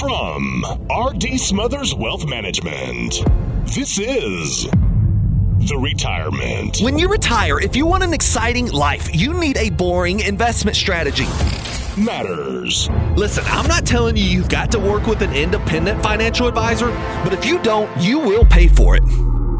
From RD Smothers Wealth Management, this is The Retirement. When you retire, if you want an exciting life, you need a boring investment strategy. Matters. Listen, I'm not telling you you've got to work with an independent financial advisor, but if you don't, you will pay for it.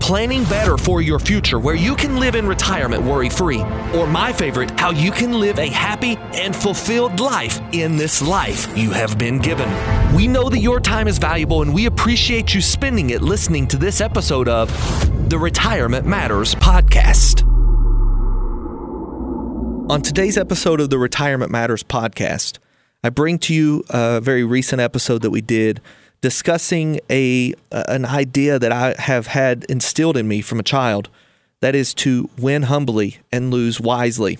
planning better for your future where you can live in retirement worry free, or my favorite, how you can live a happy and fulfilled life in this life you have been given. We know that your time is valuable and we appreciate you spending it listening to this episode of the Retirement Matters podcast. On today's episode of the Retirement Matters podcast, I bring to you a very recent episode that we did discussing a an idea that I have had instilled in me from a child that is to win humbly and lose wisely.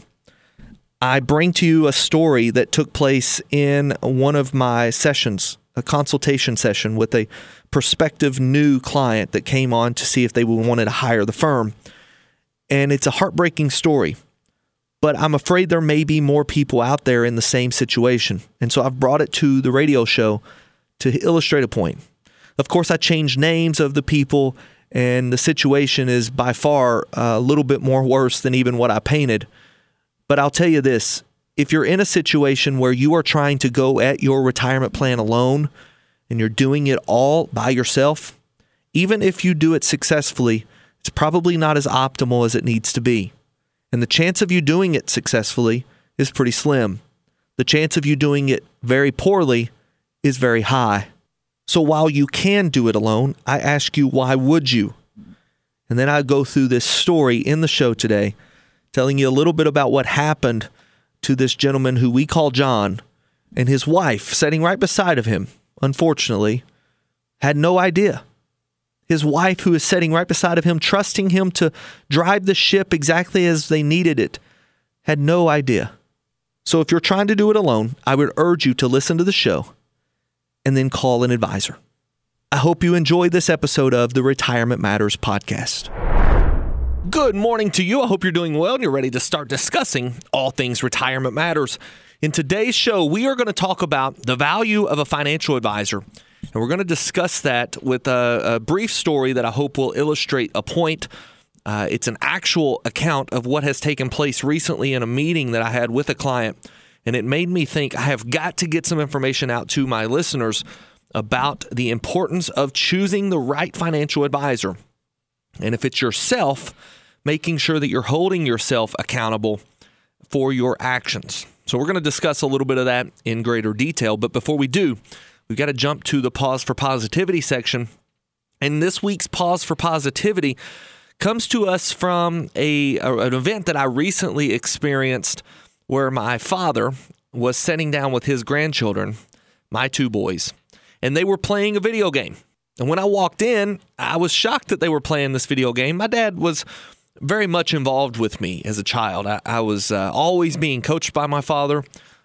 I bring to you a story that took place in one of my sessions, a consultation session with a prospective new client that came on to see if they wanted to hire the firm. And it's a heartbreaking story, but I'm afraid there may be more people out there in the same situation. And so I've brought it to the radio show to illustrate a point. Of course, I changed names of the people, and the situation is by far uh, a little bit more worse than even what I painted. But I'll tell you this if you're in a situation where you are trying to go at your retirement plan alone and you're doing it all by yourself, even if you do it successfully, it's probably not as optimal as it needs to be. And the chance of you doing it successfully is pretty slim. The chance of you doing it very poorly is very high. So while you can do it alone, I ask you, why would you? And then I go through this story in the show today, telling you a little bit about what happened to this gentleman who we call John and his wife sitting right beside of him, unfortunately, had no idea. His wife, who is sitting right beside of him, trusting him to drive the ship exactly as they needed it, had no idea. So if you're trying to do it alone, I would urge you to listen to the show and then call an advisor. I hope you enjoyed this episode of the Retirement Matters podcast. Good morning to you. I hope you're doing well and you're ready to start discussing all things retirement matters. In today's show, we are going to talk about the value of a financial advisor. And we're going to discuss that with a, a brief story that I hope will illustrate a point. Uh, it's an actual account of what has taken place recently in a meeting that I had with a client. And it made me think I have got to get some information out to my listeners about the importance of choosing the right financial advisor. And if it's yourself, making sure that you're holding yourself accountable for your actions. So, we're going to discuss a little bit of that in greater detail. But before we do, we've got to jump to the pause for positivity section. And this week's pause for positivity comes to us from a, an event that I recently experienced where my father was sitting down with his grandchildren, my two boys, and they were playing a video game. And when I walked in, I was shocked that they were playing this video game. My dad was very much involved with me as a child. I, I was uh, always being coached by my father,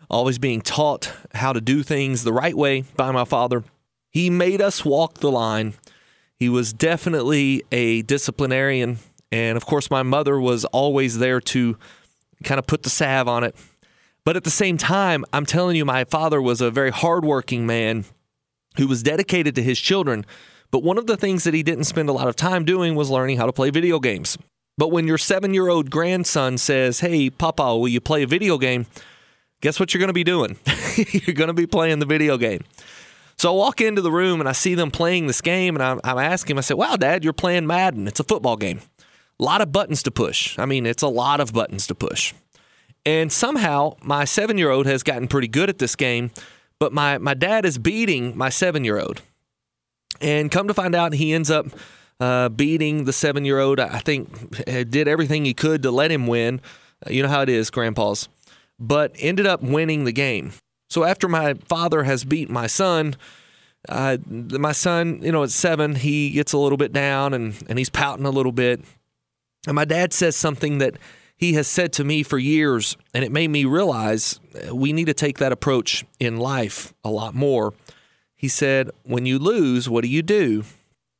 always being taught how to do things the right way by my father. He made us walk the line. He was definitely a disciplinarian. And of course, my mother was always there to kind of put the salve on it. But at the same time, I'm telling you, my father was a very hardworking man who was dedicated to his children. But one of the things that he didn't spend a lot of time doing was learning how to play video games. But when your seven year old grandson says, Hey, Papa, will you play a video game? Guess what you're going to be doing? you're going to be playing the video game. So I walk into the room and I see them playing this game, and I, I ask him, I said, Wow, Dad, you're playing Madden. It's a football game. A lot of buttons to push. I mean, it's a lot of buttons to push. And somehow my seven year old has gotten pretty good at this game, but my, my dad is beating my seven year old. And come to find out, he ends up uh, beating the seven year old. I think did everything he could to let him win. You know how it is, grandpas. But ended up winning the game. So after my father has beat my son, uh, my son, you know, at seven, he gets a little bit down and, and he's pouting a little bit. And my dad says something that he has said to me for years, and it made me realize uh, we need to take that approach in life a lot more He said, When you lose, what do you do?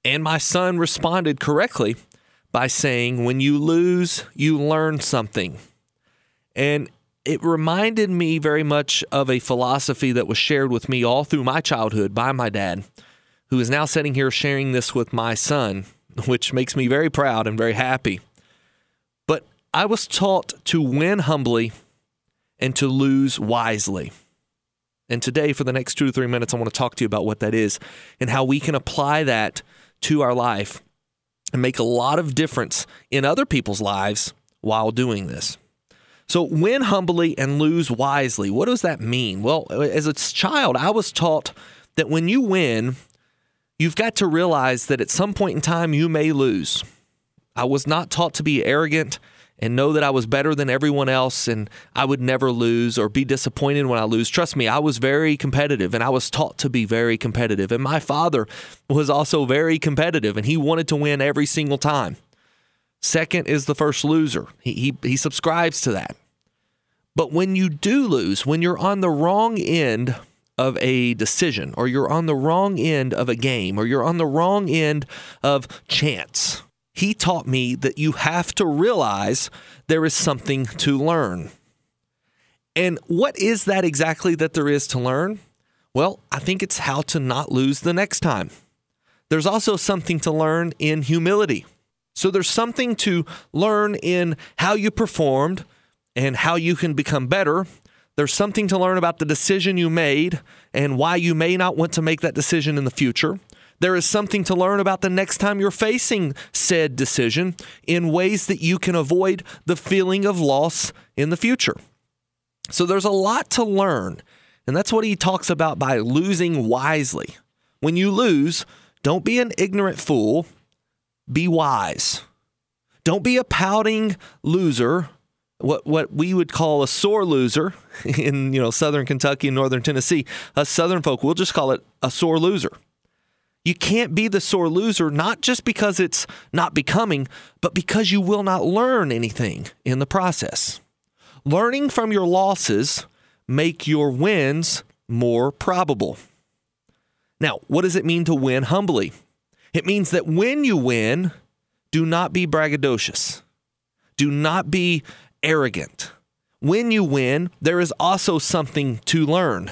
And my son responded correctly by saying, When you lose, you learn something. And it reminded me very much of a philosophy that was shared with me all through my childhood by my dad, who is now sitting here sharing this with my son, which makes me very proud and very happy. I was taught to win humbly and to lose wisely. And today, for the next two to three minutes, I want to talk to you about what that is and how we can apply that to our life and make a lot of difference in other people's lives while doing this. So, win humbly and lose wisely. What does that mean? Well, as a child, I was taught that when you win, you've got to realize that at some point in time you may lose. I was not taught to be arrogant and know that I was better than everyone else and I would never lose or be disappointed when I lose. Trust me, I was very competitive and I was taught to be very competitive. And my father was also very competitive and he wanted to win every single time. Second is the first loser. He, he, he subscribes to that. But when you do lose, when you're on the wrong end of a decision, or you're on the wrong end of a game, or you're on the wrong end of chance, he taught me that you have to realize there is something to learn. And what is that exactly that there is to learn? Well, I think it's how to not lose the next time. There's also something to learn in humility. So there's something to learn in how you performed and how you can become better. There's something to learn about the decision you made and why you may not want to make that decision in the future. There is something to learn about the next time you're facing said decision in ways that you can avoid the feeling of loss in the future. So there's a lot to learn. And that's what he talks about by losing wisely. When you lose, don't be an ignorant fool, be wise. Don't be a pouting loser, what what we would call a sore loser in you know southern Kentucky and northern Tennessee. Us southern folk, we'll just call it a sore loser. You can't be the sore loser, not just because it's not becoming, but because you will not learn anything in the process. Learning from your losses make your wins more probable. Now, what does it mean to win humbly? It means that when you win, do not be braggadocious. Do not be arrogant. When you win, there is also something to learn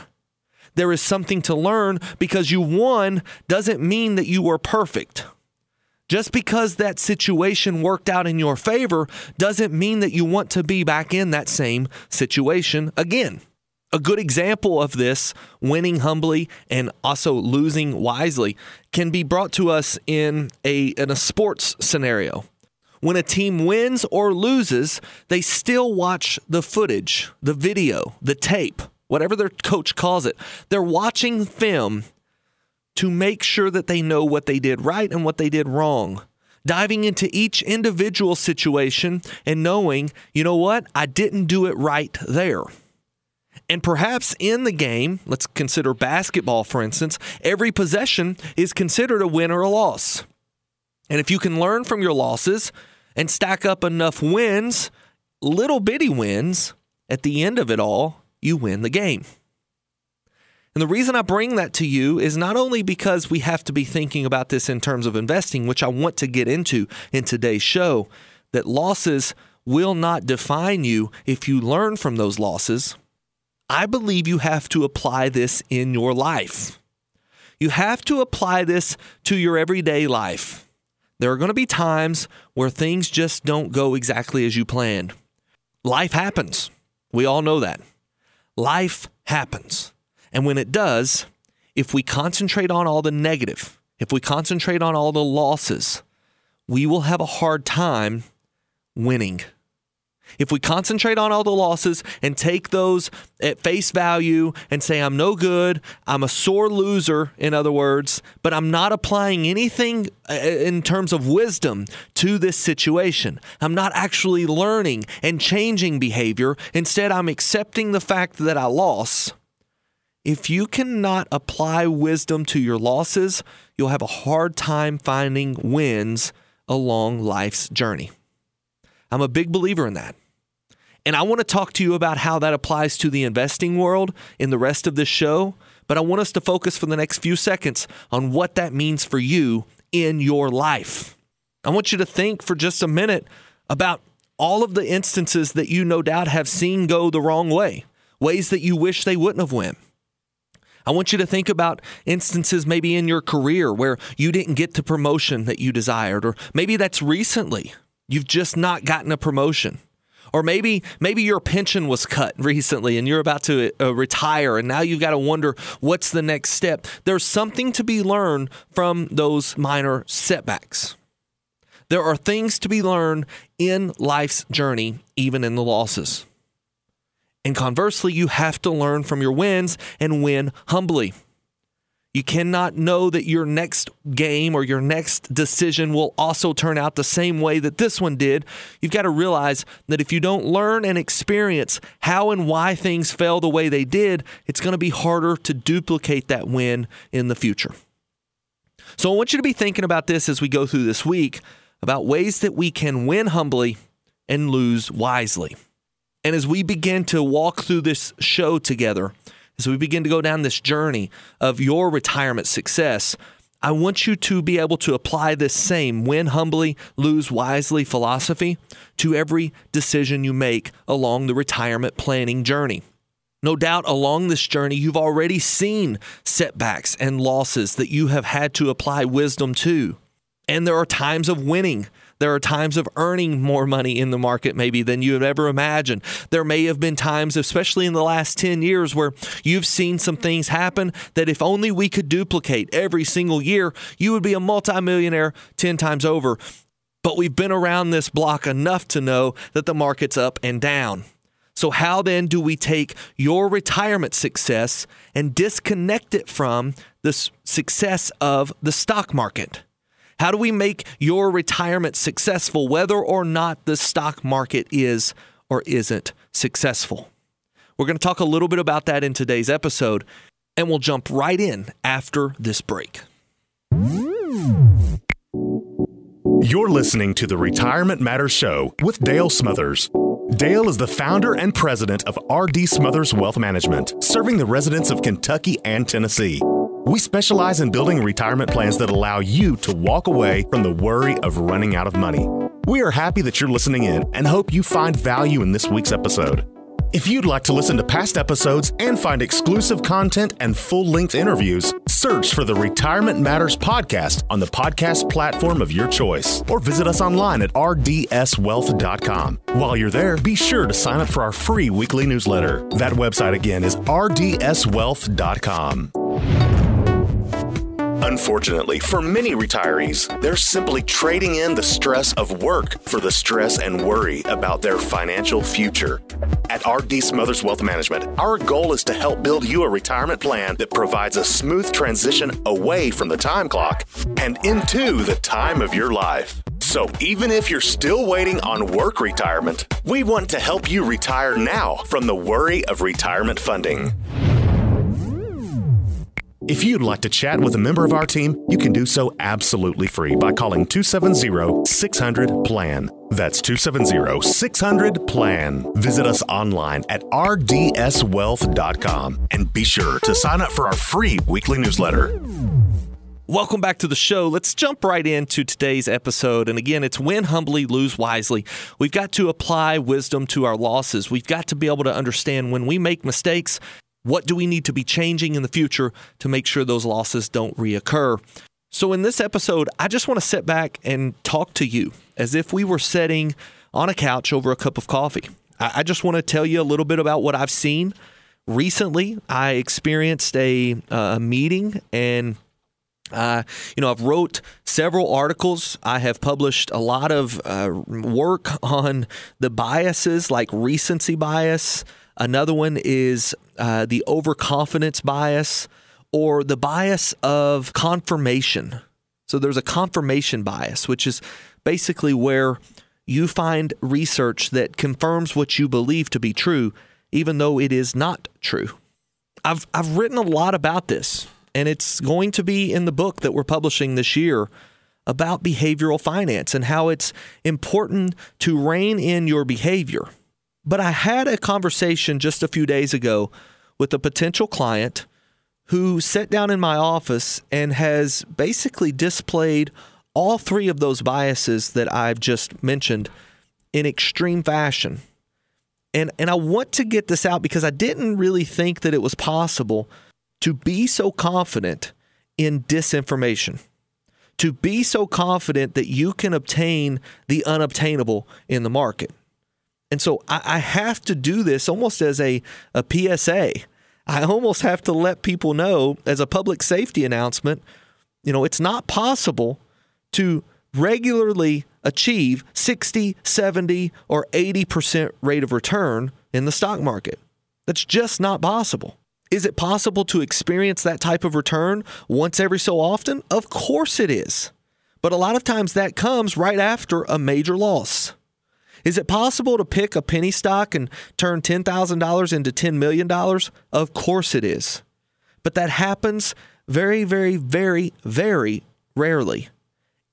there is something to learn because you won doesn't mean that you were perfect. Just because that situation worked out in your favor doesn't mean that you want to be back in that same situation again. A good example of this, winning humbly and also losing wisely, can be brought to us in a, in a sports scenario. When a team wins or loses, they still watch the footage, the video, the tape whatever their coach calls it. They're watching film to make sure that they know what they did right and what they did wrong. Diving into each individual situation and knowing, you know what, I didn't do it right there. And perhaps in the game, let's consider basketball for instance, every possession is considered a win or a loss. And if you can learn from your losses and stack up enough wins, little bitty wins, at the end of it all, you win the game. And the reason I bring that to you is not only because we have to be thinking about this in terms of investing, which I want to get into in today's show, that losses will not define you if you learn from those losses. I believe you have to apply this in your life. You have to apply this to your everyday life. There are going to be times where things just don't go exactly as you planned. Life happens. We all know that. Life happens. And when it does, if we concentrate on all the negative, if we concentrate on all the losses, we will have a hard time winning. If we concentrate on all the losses and take those at face value and say, I'm no good, I'm a sore loser, in other words, but I'm not applying anything uh, in terms of wisdom to this situation. I'm not actually learning and changing behavior. Instead, I'm accepting the fact that I lost. If you cannot apply wisdom to your losses, you'll have a hard time finding wins along life's journey. I'm a big believer in that. And I want to talk to you about how that applies to the investing world in the rest of this show. but I want us to focus for the next few seconds on what that means for you in your life. I want you to think for just a minute about all of the instances that you no doubt have seen go the wrong way, ways that you wish they wouldn't have went. I want you to think about instances maybe in your career where you didn't get the promotion that you desired, or maybe that's recently. You've just not gotten a promotion. Or maybe maybe your pension was cut recently and you're about to uh, retire and now you've got to wonder what's the next step. There's something to be learned from those minor setbacks. There are things to be learned in life's journey, even in the losses. And conversely, you have to learn from your wins and win humbly. You cannot know that your next game or your next decision will also turn out the same way that this one did. You've got to realize that if you don't learn and experience how and why things fell the way they did, it's going to be harder to duplicate that win in the future. So I want you to be thinking about this as we go through this week about ways that we can win humbly and lose wisely. And as we begin to walk through this show together, as we begin to go down this journey of your retirement success, I want you to be able to apply this same win humbly, lose wisely philosophy to every decision you make along the retirement planning journey. No doubt along this journey, you've already seen setbacks and losses that you have had to apply wisdom to. And there are times of winning there are times of earning more money in the market, maybe, than you have ever imagined. There may have been times, especially in the last 10 years, where you've seen some things happen that if only we could duplicate every single year, you would be a multimillionaire 10 times over. But we've been around this block enough to know that the market's up and down. So, how then do we take your retirement success and disconnect it from the success of the stock market? How do we make your retirement successful, whether or not the stock market is or isn't successful? We're going to talk a little bit about that in today's episode, and we'll jump right in after this break. You're listening to the Retirement Matters Show with Dale Smothers. Dale is the founder and president of RD Smothers Wealth Management, serving the residents of Kentucky and Tennessee. We specialize in building retirement plans that allow you to walk away from the worry of running out of money. We are happy that you're listening in and hope you find value in this week's episode. If you'd like to listen to past episodes and find exclusive content and full length interviews, search for the Retirement Matters podcast on the podcast platform of your choice or visit us online at rdswealth.com. While you're there, be sure to sign up for our free weekly newsletter. That website again is rdswealth.com. Unfortunately, for many retirees, they're simply trading in the stress of work for the stress and worry about their financial future. At RD Smothers Wealth Management, our goal is to help build you a retirement plan that provides a smooth transition away from the time clock and into the time of your life. So, even if you're still waiting on work retirement, we want to help you retire now from the worry of retirement funding. If you'd like to chat with a member of our team, you can do so absolutely free by calling 270 600 PLAN. That's 270 600 PLAN. Visit us online at rdswealth.com and be sure to sign up for our free weekly newsletter. Welcome back to the show. Let's jump right into today's episode. And again, it's win humbly, lose wisely. We've got to apply wisdom to our losses. We've got to be able to understand when we make mistakes, what do we need to be changing in the future to make sure those losses don't reoccur? So, in this episode, I just want to sit back and talk to you as if we were sitting on a couch over a cup of coffee. I just want to tell you a little bit about what I've seen. Recently, I experienced a, uh, meeting and uh, you know, I've wrote several articles. I have published a lot of uh, work on the biases like recency bias, Another one is uh, the overconfidence bias or the bias of confirmation. So there's a confirmation bias, which is basically where you find research that confirms what you believe to be true, even though it is not true. I've, I've written a lot about this, and it's going to be in the book that we're publishing this year about behavioral finance and how it's important to rein in your behavior. But I had a conversation just a few days ago with a potential client who sat down in my office and has basically displayed all three of those biases that I've just mentioned in extreme fashion. And and I want to get this out because I didn't really think that it was possible to be so confident in disinformation. To be so confident that you can obtain the unobtainable in the market. And so I, I have to do this almost as a, a PSA. I almost have to let people know as a public safety announcement, you know, it's not possible to regularly achieve 60, 70, or 80% rate of return in the stock market. That's just not possible. Is it possible to experience that type of return once every so often? Of course it is. But a lot of times that comes right after a major loss. Is it possible to pick a penny stock and turn $10,000 into $10 million? Of course it is. But that happens very, very, very, very rarely.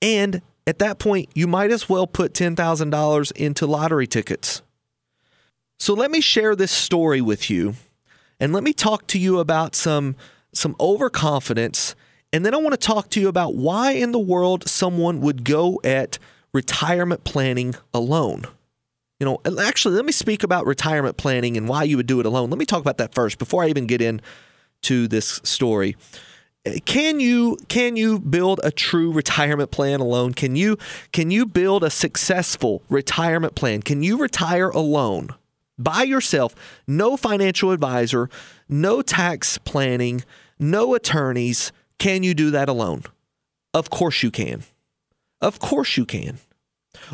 And at that point, you might as well put $10,000 into lottery tickets. So let me share this story with you and let me talk to you about some some overconfidence and then I want to talk to you about why in the world someone would go at retirement planning alone. You know, actually let me speak about retirement planning and why you would do it alone. Let me talk about that first before I even get into this story. Eh, can you can you build a true retirement plan alone? Can you can you build a successful retirement plan? Can you retire alone by yourself? No financial advisor no tax planning no attorneys. Can you do that alone? Of course you can. Of course you can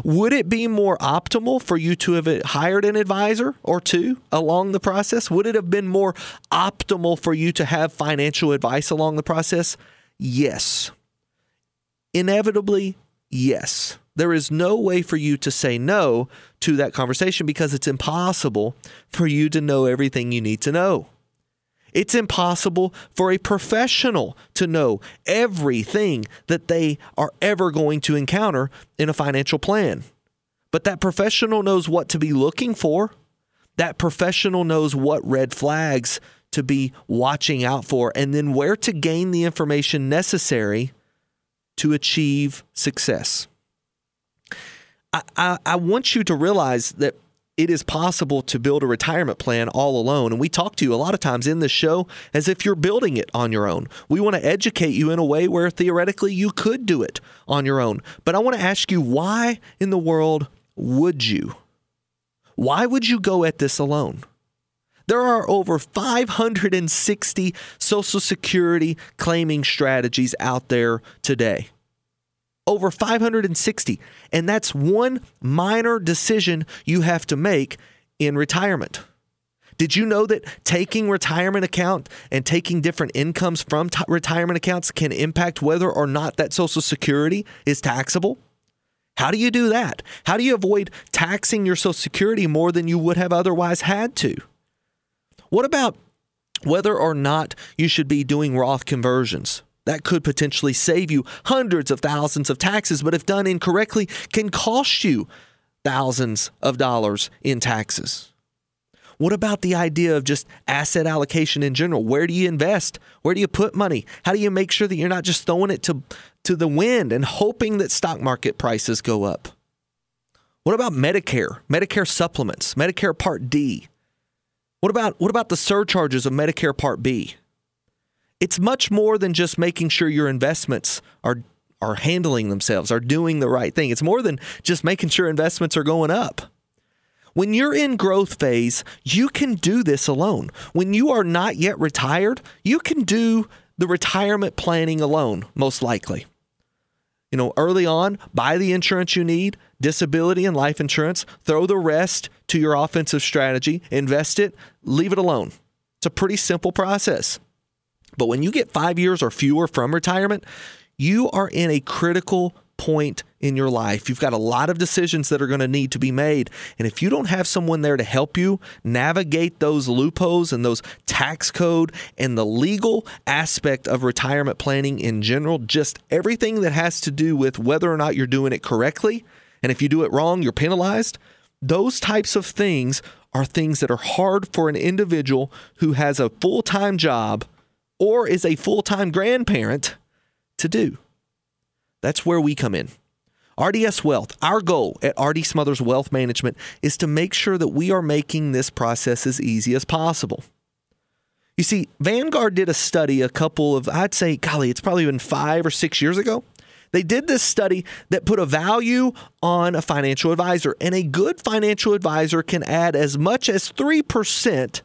would it be more optimal for you to have hired an advisor or two along the process? Would it have been more optimal for you to have financial advice along the process? Yes. Inevitably, yes. There is no way for you to say no to that conversation because it's impossible for you to know everything you need to know. It's impossible for a professional to know everything that they are ever going to encounter in a financial plan. But that professional knows what to be looking for. That professional knows what red flags to be watching out for, and then where to gain the information necessary to achieve success. I, I, I, want you to realize that it is possible to build a retirement plan all alone. And we talk to you a lot of times in this show as if you're building it on your own. We want to educate you in a way where theoretically you could do it on your own. But I want to ask you why in the world would you? Why would you go at this alone? There are over 560 Social Security claiming strategies out there today over 560. And that's one minor decision you have to make in retirement. Did you know that taking retirement account and taking different incomes from t- retirement accounts can impact whether or not that Social Security is taxable? How do you do that? How do you avoid taxing your Social Security more than you would have otherwise had to? What about whether or not you should be doing Roth conversions? That could potentially save you hundreds of thousands of taxes, but if done incorrectly, can cost you thousands of dollars in taxes. What about the idea of just asset allocation in general? Where do you invest? Where do you put money? How do you make sure that you're not just throwing it to, to the wind and hoping that stock market prices go up? What about Medicare, Medicare supplements, Medicare Part D? What about what about the surcharges of Medicare Part B? It's much more than just making sure your investments are are handling themselves, are doing the right thing. It's more than just making sure investments are going up. When you're in growth phase, you can do this alone. When you are not yet retired, you can do the retirement planning alone, most likely. You know, early on, buy the insurance you need, disability and life insurance, throw the rest to your offensive strategy, invest it, leave it alone. It's a pretty simple process. But when you get five years or fewer from retirement, you are in a critical point in your life. You've got a lot of decisions that are going to need to be made. And if you don't have someone there to help you navigate those loopholes and those tax code and the legal aspect of retirement planning in general, just everything that has to do with whether or not you're doing it correctly, and if you do it wrong, you're penalized, those types of things are things that are hard for an individual who has a full time job or is a full time grandparent to do. That's where we come in. RDS Wealth, our goal at RD Smothers Wealth Management is to make sure that we are making this process as easy as possible. You see, Vanguard did a study a couple of, I'd say, golly, it's probably been five or six years ago. They did this study that put a value on a financial advisor, and a good financial advisor can add as much as 3%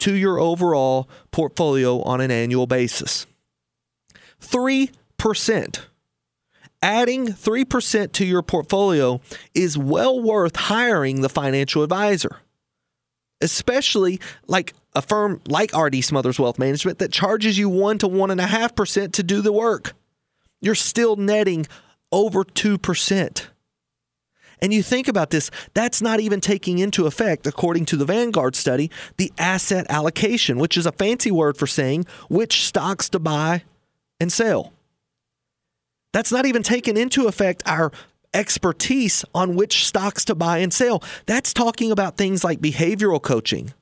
to your overall portfolio on an annual basis. 3%. Adding 3% to your portfolio is well worth hiring the financial advisor, especially like a firm like RD Smothers Wealth Management that charges you 1 to 1.5% to do the work. You're still netting over 2%. And you think about this, that's not even taking into effect, according to the Vanguard study, the asset allocation, which is a fancy word for saying which stocks to buy and sell. That's not even taking into effect our expertise on which stocks to buy and sell. That's talking about things like behavioral coaching,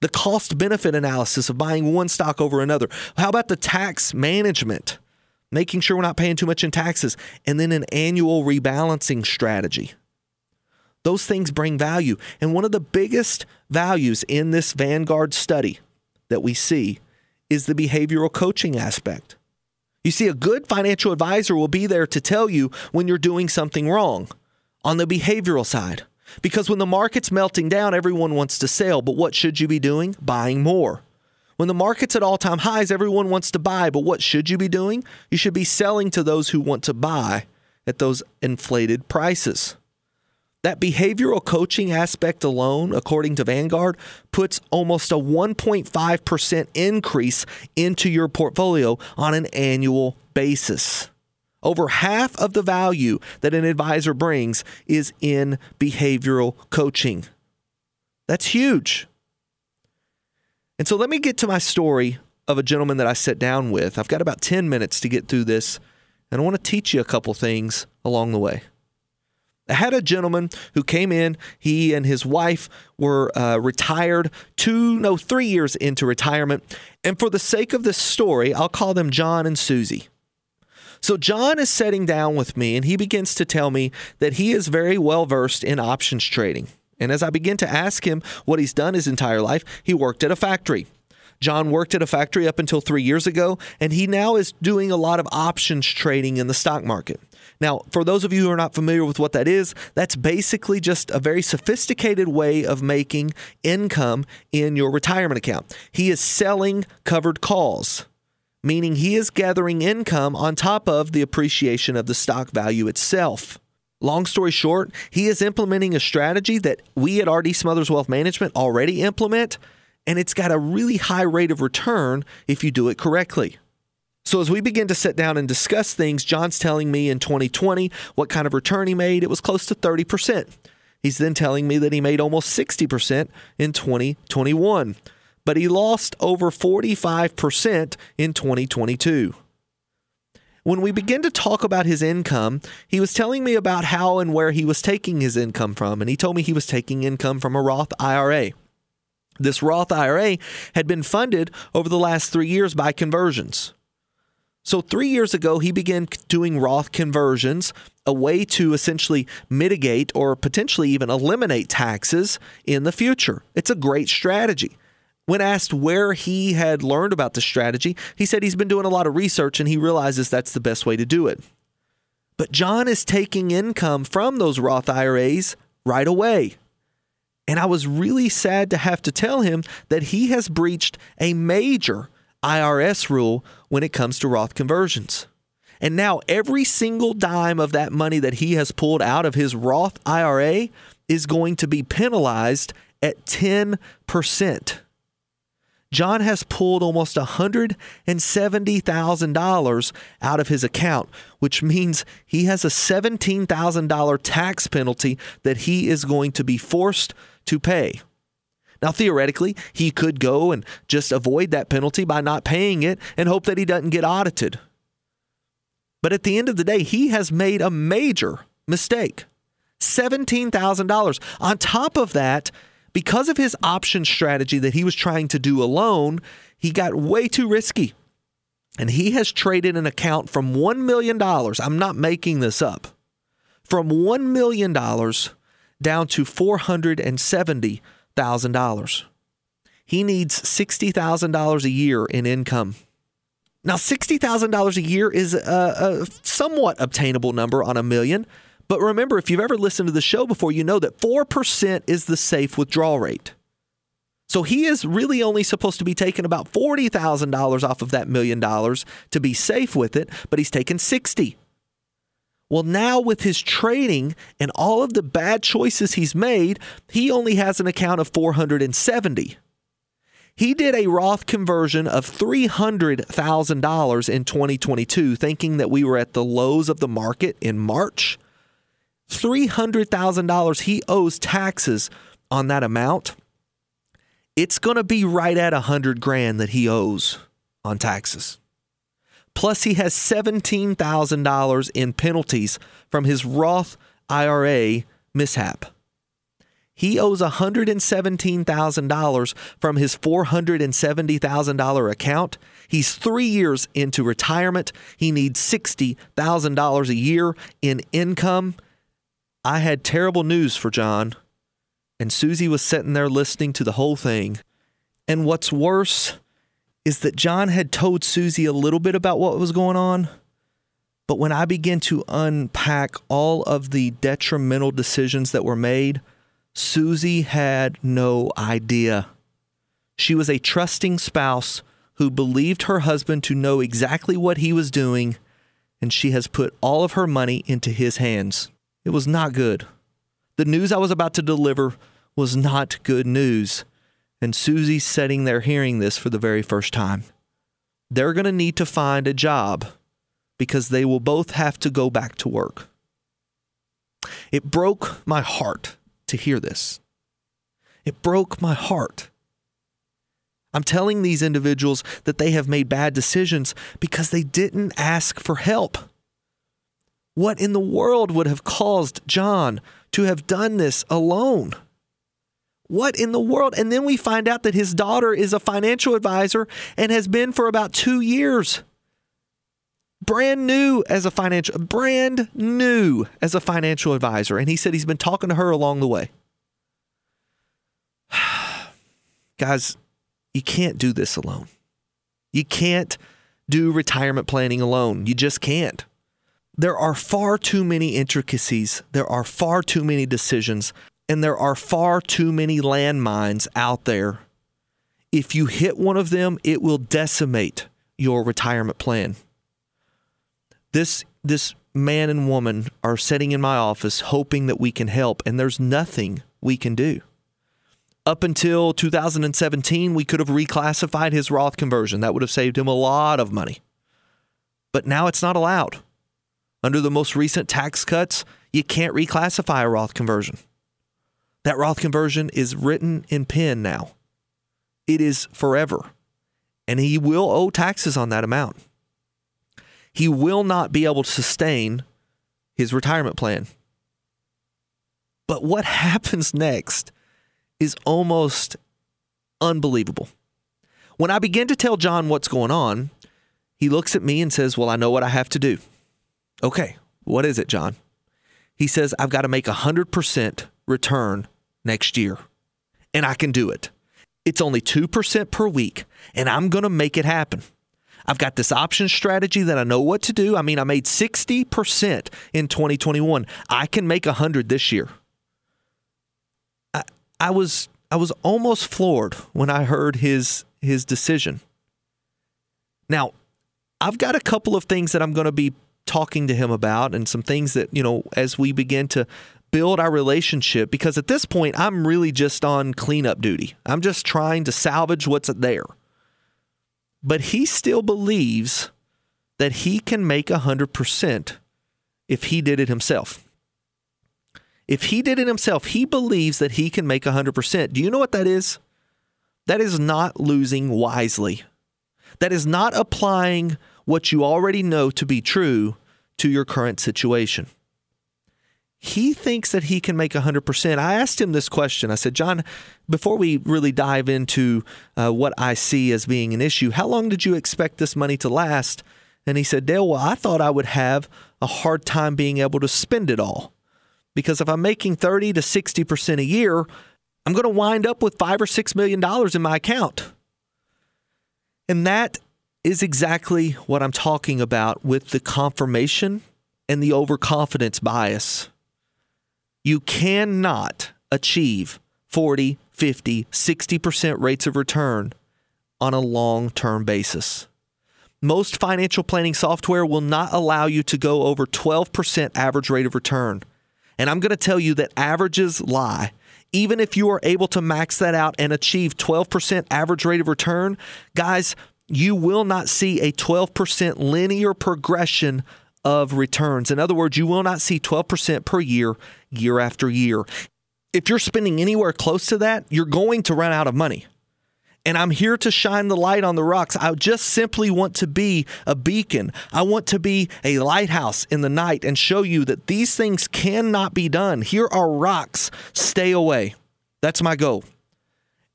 the cost benefit analysis of buying one stock over another. How about the tax management, making sure we're not paying too much in taxes, and then an annual rebalancing strategy. Those things bring value. And one of the biggest values in this Vanguard study that we see is the behavioral coaching aspect. You see, a good financial advisor will be there to tell you when you're doing something wrong on the behavioral side. Because when the market's melting down, everyone wants to sell. But what should you be doing? Buying more. When the market's at all time highs, everyone wants to buy. But what should you be doing? You should be selling to those who want to buy at those inflated prices. That behavioral coaching aspect alone, according to Vanguard, puts almost a 1.5% increase into your portfolio on an annual basis. Over half of the value that an advisor brings is in behavioral coaching. That's huge. And so let me get to my story of a gentleman that I sat down with. I've got about 10 minutes to get through this, and I want to teach you a couple things along the way. I had a gentleman who came in. He and his wife were uh, retired two, no, three years into retirement. And for the sake of this story, I'll call them John and Susie. So John is sitting down with me and he begins to tell me that he is very well versed in options trading. And as I begin to ask him what he's done his entire life, he worked at a factory. John worked at a factory up until three years ago, and he now is doing a lot of options trading in the stock market. Now, for those of you who are not familiar with what that is, that's basically just a very sophisticated way of making income in your retirement account. He is selling covered calls, meaning he is gathering income on top of the appreciation of the stock value itself. Long story short, he is implementing a strategy that we at RD Smothers Wealth Management already implement, and it's got a really high rate of return if you do it correctly. So, as we begin to sit down and discuss things, John's telling me in 2020 what kind of return he made. It was close to 30%. He's then telling me that he made almost 60% in 2021, but he lost over 45% in 2022. When we begin to talk about his income, he was telling me about how and where he was taking his income from, and he told me he was taking income from a Roth IRA. This Roth IRA had been funded over the last three years by conversions. So, three years ago, he began doing Roth conversions, a way to essentially mitigate or potentially even eliminate taxes in the future. It's a great strategy. When asked where he had learned about the strategy, he said he's been doing a lot of research and he realizes that's the best way to do it. But John is taking income from those Roth IRAs right away. And I was really sad to have to tell him that he has breached a major IRS rule when it comes to Roth conversions. And now every single dime of that money that he has pulled out of his Roth IRA is going to be penalized at 10%. John has pulled almost $170,000 out of his account, which means he has a $17,000 tax penalty that he is going to be forced to pay. Now, theoretically, he could go and just avoid that penalty by not paying it and hope that he doesn't get audited. But at the end of the day, he has made a major mistake $17,000. On top of that, because of his option strategy that he was trying to do alone, he got way too risky. And he has traded an account from $1 million. I'm not making this up. From $1 million down to $470,000. He needs $60,000 a year in income. Now, $60,000 a year is a, a, somewhat obtainable number on a million. But remember, if you've ever listened to the show before, you know that 4% is the safe withdrawal rate. So he is really only supposed to be taking about $40,000 off of that million dollars to be safe with it, but he's taking 60. Well, now with his trading and all of the bad choices he's made, he only has an account of 470. He did a Roth conversion of $300,000 in 2022, thinking that we were at the lows of the market in March. $300,000 he owes taxes on that amount. It's going to be right at 100 grand that he owes on taxes. Plus he has $17,000 in penalties from his Roth IRA mishap. He owes $117,000 from his $470,000 account. He's three years into retirement. He needs $60,000 a year in income. I had terrible news for John, and Susie was sitting there listening to the whole thing. And what's worse is that John had told Susie a little bit about what was going on. But when I began to unpack all of the detrimental decisions that were made, Susie had no idea. She was a trusting spouse who believed her husband to know exactly what he was doing, and she has put all of her money into his hands. It was not good. The news I was about to deliver was not good news, and Susie's sitting there hearing this for the very first time. They're going to need to find a job because they will both have to go back to work. It broke my heart to hear this. It broke my heart. I'm telling these individuals that they have made bad decisions because they didn't ask for help. What in the world would have caused John to have done this alone? What in the world? And then we find out that his daughter is a financial advisor and has been for about two years. Brand new as a financial brand new as a financial advisor. And he said he's been talking to her along the way. Guys you can't do this alone. You can't do retirement planning alone. You just can't. There are far too many intricacies. There are far too many decisions and there are far too many landmines out there if you hit one of them it will decimate your retirement plan this this man and woman are sitting in my office hoping that we can help and there's nothing we can do. Up until 2017, we could have reclassified his Roth conversion. That would have saved him a lot of money. But now it's not allowed. Under the most recent tax cuts, you can't reclassify a Roth conversion. That Roth conversion is written in pen now. It is forever. And he will owe taxes on that amount he will not be able to sustain his retirement plan. But what happens next is almost unbelievable. When I begin to tell John what's going on, he looks at me and says, Well, I know what I have to do. Okay, what is it, John? He says, I've got to make a 100% return next year, and I can do it. It's only 2% per week, and I'm going to make it happen. I've got this option strategy that I know what to do. I mean, I made 60% in 2021. I can make 100 this year. I, I was I was almost floored when I heard his his decision. Now, I've got a couple of things that I'm going to be talking to him about and some things that, you know, as we begin to build our relationship because at this point I'm really just on cleanup duty. I'm just trying to salvage what's there but he still believes that he can make 100% if he did it himself. If he did it himself, he believes that he can make 100%. Do you know what that is? That is not losing wisely. That is not applying what you already know to be true to your current situation. He thinks that he can make 100%. I asked him this question. I said, John, before we really dive into uh, what I see as being an issue, how long did you expect this money to last? And he said, Dale, well, I thought I would have a hard time being able to spend it all. Because if I'm making 30 to 60% a year, I'm going to wind up with five or six million dollars in my account. And that is exactly what I'm talking about with the confirmation and the overconfidence bias. You cannot achieve 40, 50, 60% rates of return on a long term basis. Most financial planning software will not allow you to go over 12% average rate of return. And I'm going to tell you that averages lie. Even if you are able to max that out and achieve 12% average rate of return, guys, you will not see a 12% linear progression of returns. In other words, you will not see 12% per year, year after year. If you're spending anywhere close to that, you're going to run out of money. And I'm here to shine the light on the rocks. I just simply want to be a beacon. I want to be a lighthouse in the night and show you that these things cannot be done. Here are rocks. Stay away. That's my goal.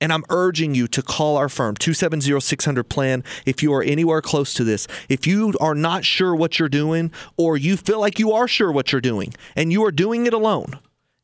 And I'm urging you to call our firm, 270 600 plan, if you are anywhere close to this. If you are not sure what you're doing, or you feel like you are sure what you're doing, and you are doing it alone,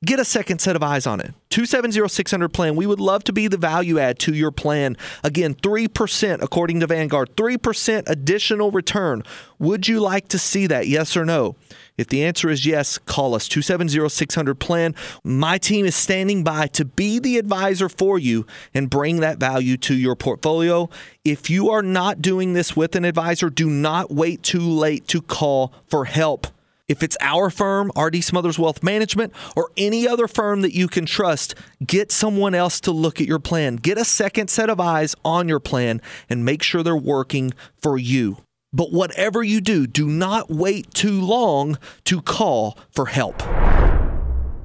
get a second set of eyes on it. 270 600 plan. We would love to be the value add to your plan. Again, 3% according to Vanguard, 3% additional return. Would you like to see that? Yes or no? If the answer is yes, call us 270 600 plan. My team is standing by to be the advisor for you and bring that value to your portfolio. If you are not doing this with an advisor, do not wait too late to call for help. If it's our firm, RD Smothers Wealth Management, or any other firm that you can trust, get someone else to look at your plan. Get a second set of eyes on your plan and make sure they're working for you. But whatever you do, do not wait too long to call for help.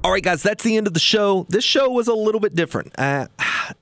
All right, guys, that's the end of the show. This show was a little bit different. Uh,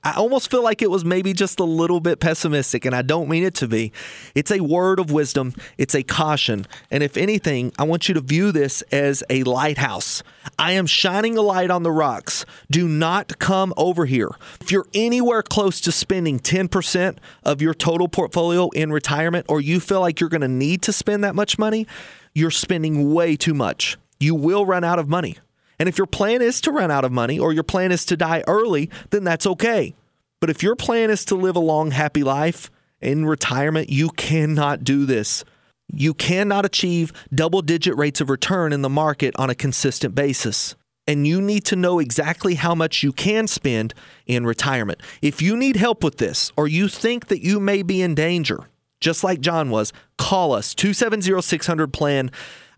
I almost feel like it was maybe just a little bit pessimistic, and I don't mean it to be. It's a word of wisdom, it's a caution. And if anything, I want you to view this as a lighthouse. I am shining a light on the rocks. Do not come over here. If you're anywhere close to spending 10% of your total portfolio in retirement, or you feel like you're going to need to spend that much money, you're spending way too much. You will run out of money. And if your plan is to run out of money or your plan is to die early, then that's okay. But if your plan is to live a long, happy life in retirement, you cannot do this. You cannot achieve double digit rates of return in the market on a consistent basis. And you need to know exactly how much you can spend in retirement. If you need help with this or you think that you may be in danger, just like John was, call us 270 600 plan.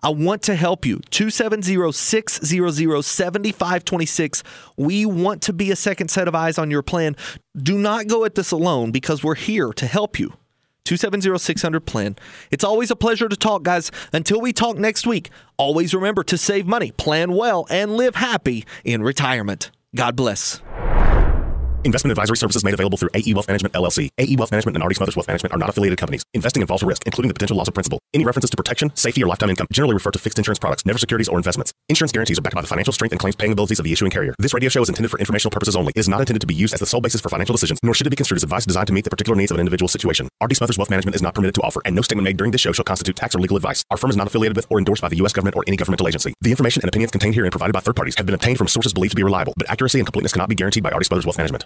I want to help you. 270 600 7526. We want to be a second set of eyes on your plan. Do not go at this alone because we're here to help you. 270 600 plan. It's always a pleasure to talk, guys. Until we talk next week, always remember to save money, plan well, and live happy in retirement. God bless. Investment advisory services made available through AE Wealth Management LLC. AE Wealth Management and RD Smothers Wealth Management are not affiliated companies. Investing involves risk, including the potential loss of principal. Any references to protection, safety, or lifetime income generally refer to fixed insurance products, never securities or investments. Insurance guarantees are backed by the financial strength and claims paying abilities of the issuing carrier. This radio show is intended for informational purposes only. It is not intended to be used as the sole basis for financial decisions, nor should it be construed as advice designed to meet the particular needs of an individual situation. RD Smothers Wealth Management is not permitted to offer, and no statement made during this show shall constitute tax or legal advice. Our firm is not affiliated with or endorsed by the U.S. government or any governmental agency. The information and opinions contained herein provided by third parties have been obtained from sources believed to be reliable, but accuracy and completeness cannot be guaranteed by RD Smothers Wealth Management.